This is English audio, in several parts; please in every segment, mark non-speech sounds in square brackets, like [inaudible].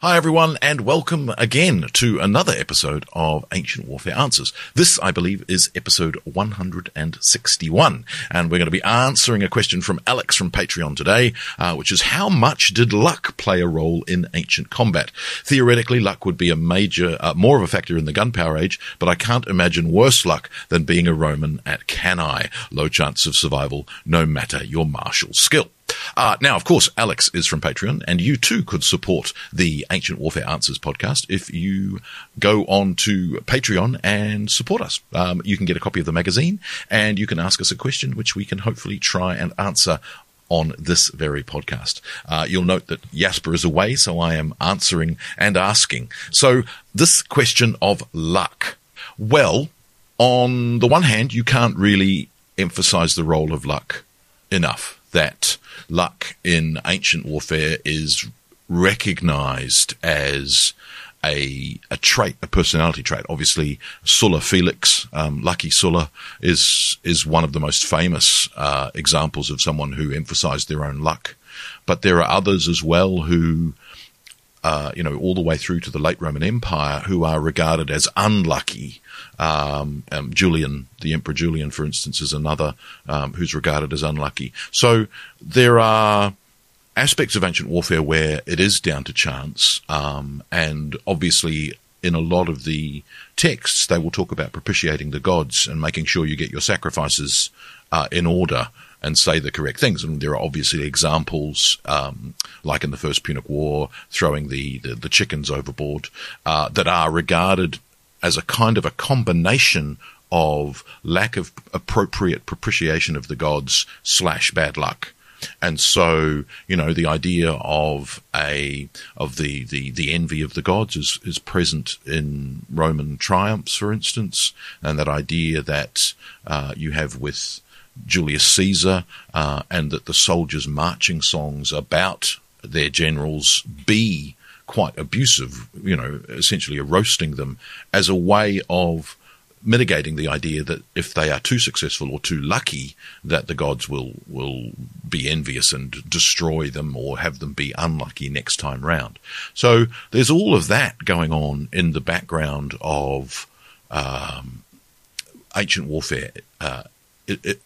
Hi everyone and welcome again to another episode of Ancient Warfare Answers. This, I believe, is episode 161 and we're going to be answering a question from Alex from Patreon today, uh, which is how much did luck play a role in ancient combat? Theoretically, luck would be a major, uh, more of a factor in the gunpowder age, but I can't imagine worse luck than being a Roman at Cannae. Low chance of survival no matter your martial skill. Uh, now, of course, Alex is from Patreon, and you too could support the Ancient Warfare Answers podcast if you go on to Patreon and support us. Um, you can get a copy of the magazine, and you can ask us a question, which we can hopefully try and answer on this very podcast. Uh, you'll note that Jasper is away, so I am answering and asking. So, this question of luck. Well, on the one hand, you can't really emphasize the role of luck enough that luck in ancient warfare is recognized as a, a trait, a personality trait. Obviously, Sulla Felix, um, Lucky Sulla, is is one of the most famous uh, examples of someone who emphasized their own luck. But there are others as well who, uh, you know, all the way through to the late Roman Empire, who are regarded as unlucky um, um, Julian, the Emperor Julian, for instance, is another um, who's regarded as unlucky. So there are aspects of ancient warfare where it is down to chance, um, and obviously in a lot of the texts they will talk about propitiating the gods and making sure you get your sacrifices uh, in order and say the correct things. And there are obviously examples, um, like in the First Punic War, throwing the, the, the chickens overboard, uh, that are regarded as a kind of a combination of lack of appropriate propitiation of the gods slash bad luck. And so, you know, the idea of a of the, the, the envy of the gods is, is present in Roman triumphs, for instance, and that idea that uh, you have with Julius Caesar, uh, and that the soldiers' marching songs about their generals be quite abusive, you know, essentially roasting them as a way of mitigating the idea that if they are too successful or too lucky, that the gods will will be envious and destroy them or have them be unlucky next time round. So there's all of that going on in the background of um, ancient warfare uh,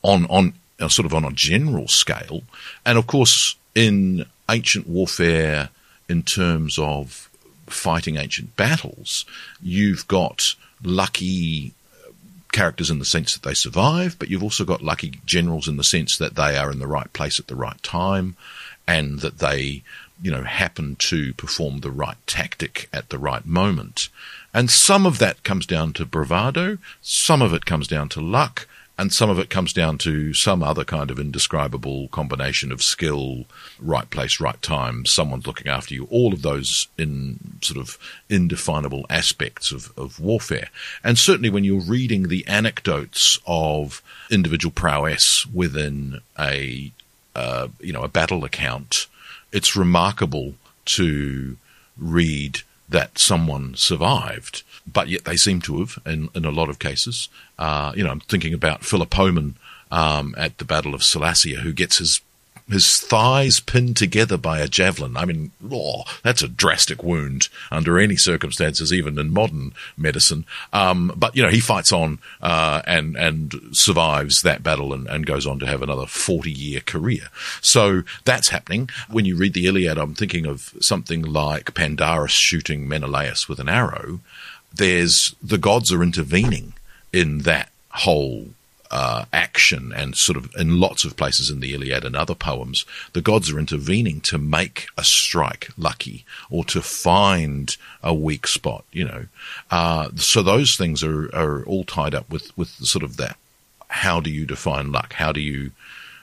on on uh, sort of on a general scale, and of course in ancient warfare in terms of fighting ancient battles, you've got lucky characters in the sense that they survive, but you've also got lucky generals in the sense that they are in the right place at the right time and that they, you know, happen to perform the right tactic at the right moment. And some of that comes down to bravado, some of it comes down to luck, and some of it comes down to some other kind of indescribable combination of skill, right place, right time, someone's looking after you, all of those in sort of indefinable aspects of, of warfare. And certainly when you're reading the anecdotes of individual prowess within a, uh, you know, a battle account, it's remarkable to read that someone survived but yet they seem to have in, in a lot of cases. Uh, you know, I'm thinking about Philopoemen um, at the Battle of Sellasia, who gets his his thighs pinned together by a javelin. I mean, oh, that's a drastic wound under any circumstances, even in modern medicine. Um, but you know, he fights on uh, and and survives that battle and, and goes on to have another forty year career. So that's happening. When you read the Iliad, I'm thinking of something like Pandarus shooting Menelaus with an arrow there's the gods are intervening in that whole uh, action and sort of in lots of places in the Iliad and other poems, the gods are intervening to make a strike lucky or to find a weak spot, you know. Uh, so those things are, are all tied up with, with sort of that. How do you define luck? How do you,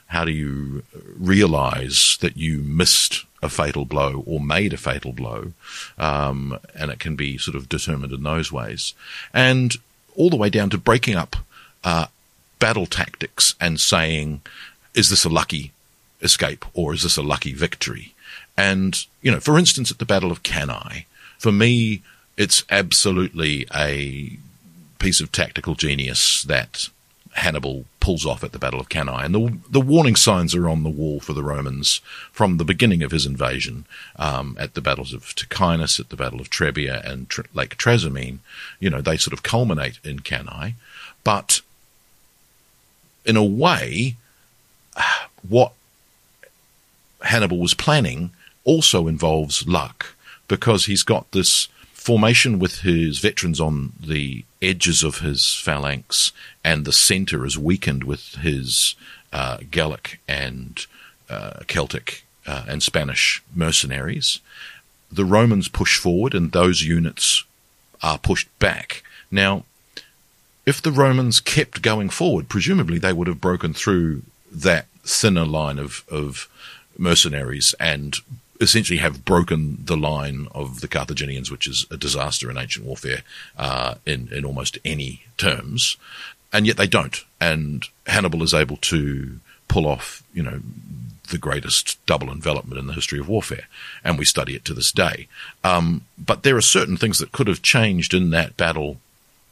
how do you realize that you missed a fatal blow or made a fatal blow, um, and it can be sort of determined in those ways, and all the way down to breaking up uh, battle tactics and saying, "Is this a lucky escape or is this a lucky victory?" And you know, for instance, at the Battle of Cannae, for me, it's absolutely a piece of tactical genius that Hannibal pulls off at the Battle of Cannae. And the, the warning signs are on the wall for the Romans from the beginning of his invasion um, at the battles of Ticinus, at the Battle of Trebia and Tr- Lake Trasimene. You know, they sort of culminate in Cannae. But in a way, [sighs] what Hannibal was planning also involves luck because he's got this formation with his veterans on the edges of his phalanx, and the center is weakened with his uh, Gallic and uh, Celtic uh, and Spanish mercenaries. The Romans push forward, and those units are pushed back. Now, if the Romans kept going forward, presumably they would have broken through that thinner line of, of mercenaries and essentially have broken the line of the Carthaginians, which is a disaster in ancient warfare uh, in in almost any terms, and yet they don't. And Hannibal is able to pull off, you know, the greatest double envelopment in the history of warfare, and we study it to this day. Um, but there are certain things that could have changed in that battle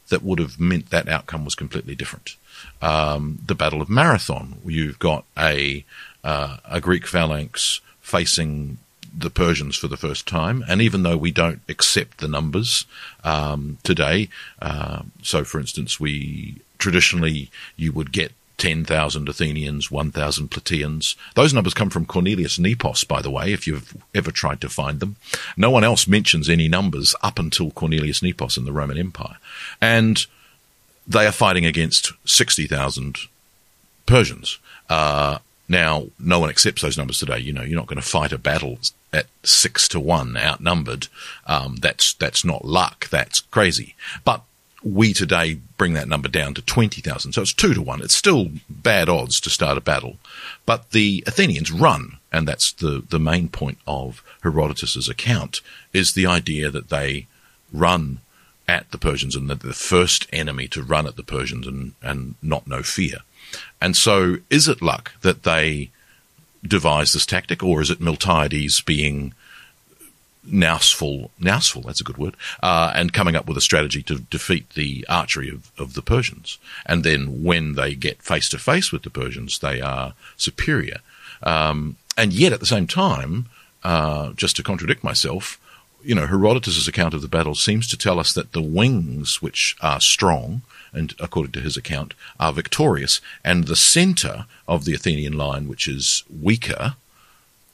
that would have meant that outcome was completely different. Um, the Battle of Marathon, you've got a uh, a Greek phalanx facing the Persians for the first time. And even though we don't accept the numbers um, today, uh, so for instance, we traditionally you would get 10,000 Athenians, 1,000 Plataeans. Those numbers come from Cornelius Nepos, by the way, if you've ever tried to find them. No one else mentions any numbers up until Cornelius Nepos in the Roman Empire. And they are fighting against 60,000 Persians. Uh, now, no one accepts those numbers today. You know, you're not going to fight a battle at six to one outnumbered. Um, that's, that's not luck. That's crazy. But we today bring that number down to 20,000. So it's two to one. It's still bad odds to start a battle. But the Athenians run. And that's the, the main point of Herodotus's account is the idea that they run at the Persians and that the first enemy to run at the Persians and, and not know fear. And so is it luck that they devised this tactic or is it Miltiades being nouseful, nouseful, that's a good word, uh, and coming up with a strategy to defeat the archery of, of the Persians. And then when they get face to face with the Persians, they are superior. Um, and yet at the same time, uh, just to contradict myself, you know, Herodotus' account of the battle seems to tell us that the wings, which are strong, and according to his account, are victorious, and the center of the Athenian line, which is weaker,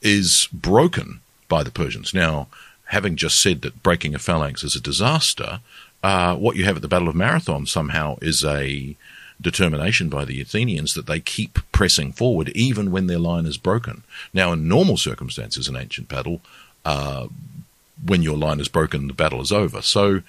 is broken by the Persians. Now, having just said that breaking a phalanx is a disaster, uh, what you have at the Battle of Marathon somehow is a determination by the Athenians that they keep pressing forward even when their line is broken. Now, in normal circumstances in ancient battle, uh, when your line is broken, the battle is over. So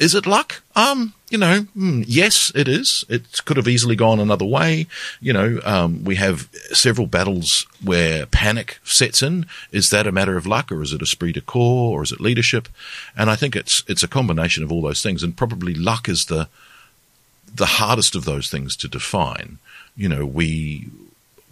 is it luck? Um, you know, mm, yes, it is. It could have easily gone another way. You know, um, we have several battles where panic sets in. Is that a matter of luck or is it esprit de corps or is it leadership? And I think it's, it's a combination of all those things and probably luck is the, the hardest of those things to define. You know, we,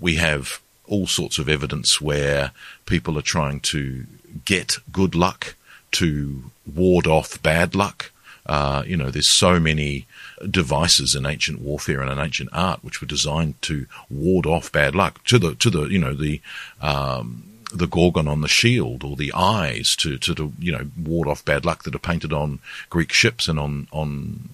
we have all sorts of evidence where people are trying to get good luck to ward off bad luck. Uh, you know, there's so many devices in ancient warfare and in ancient art which were designed to ward off bad luck. To the to the you know the um, the gorgon on the shield or the eyes to to, to you know ward off bad luck that are painted on Greek ships and on on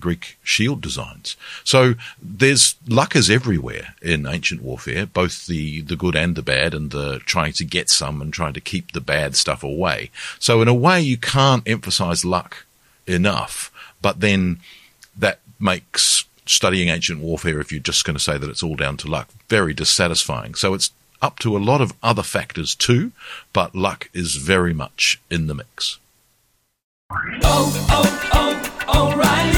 Greek shield designs. So there's luck is everywhere in ancient warfare, both the, the good and the bad and the trying to get some and trying to keep the bad stuff away. So in a way, you can't emphasize luck enough, but then that makes studying ancient warfare, if you're just going to say that it's all down to luck, very dissatisfying. So it's up to a lot of other factors too, but luck is very much in the mix. Oh, oh, oh, O'Reilly!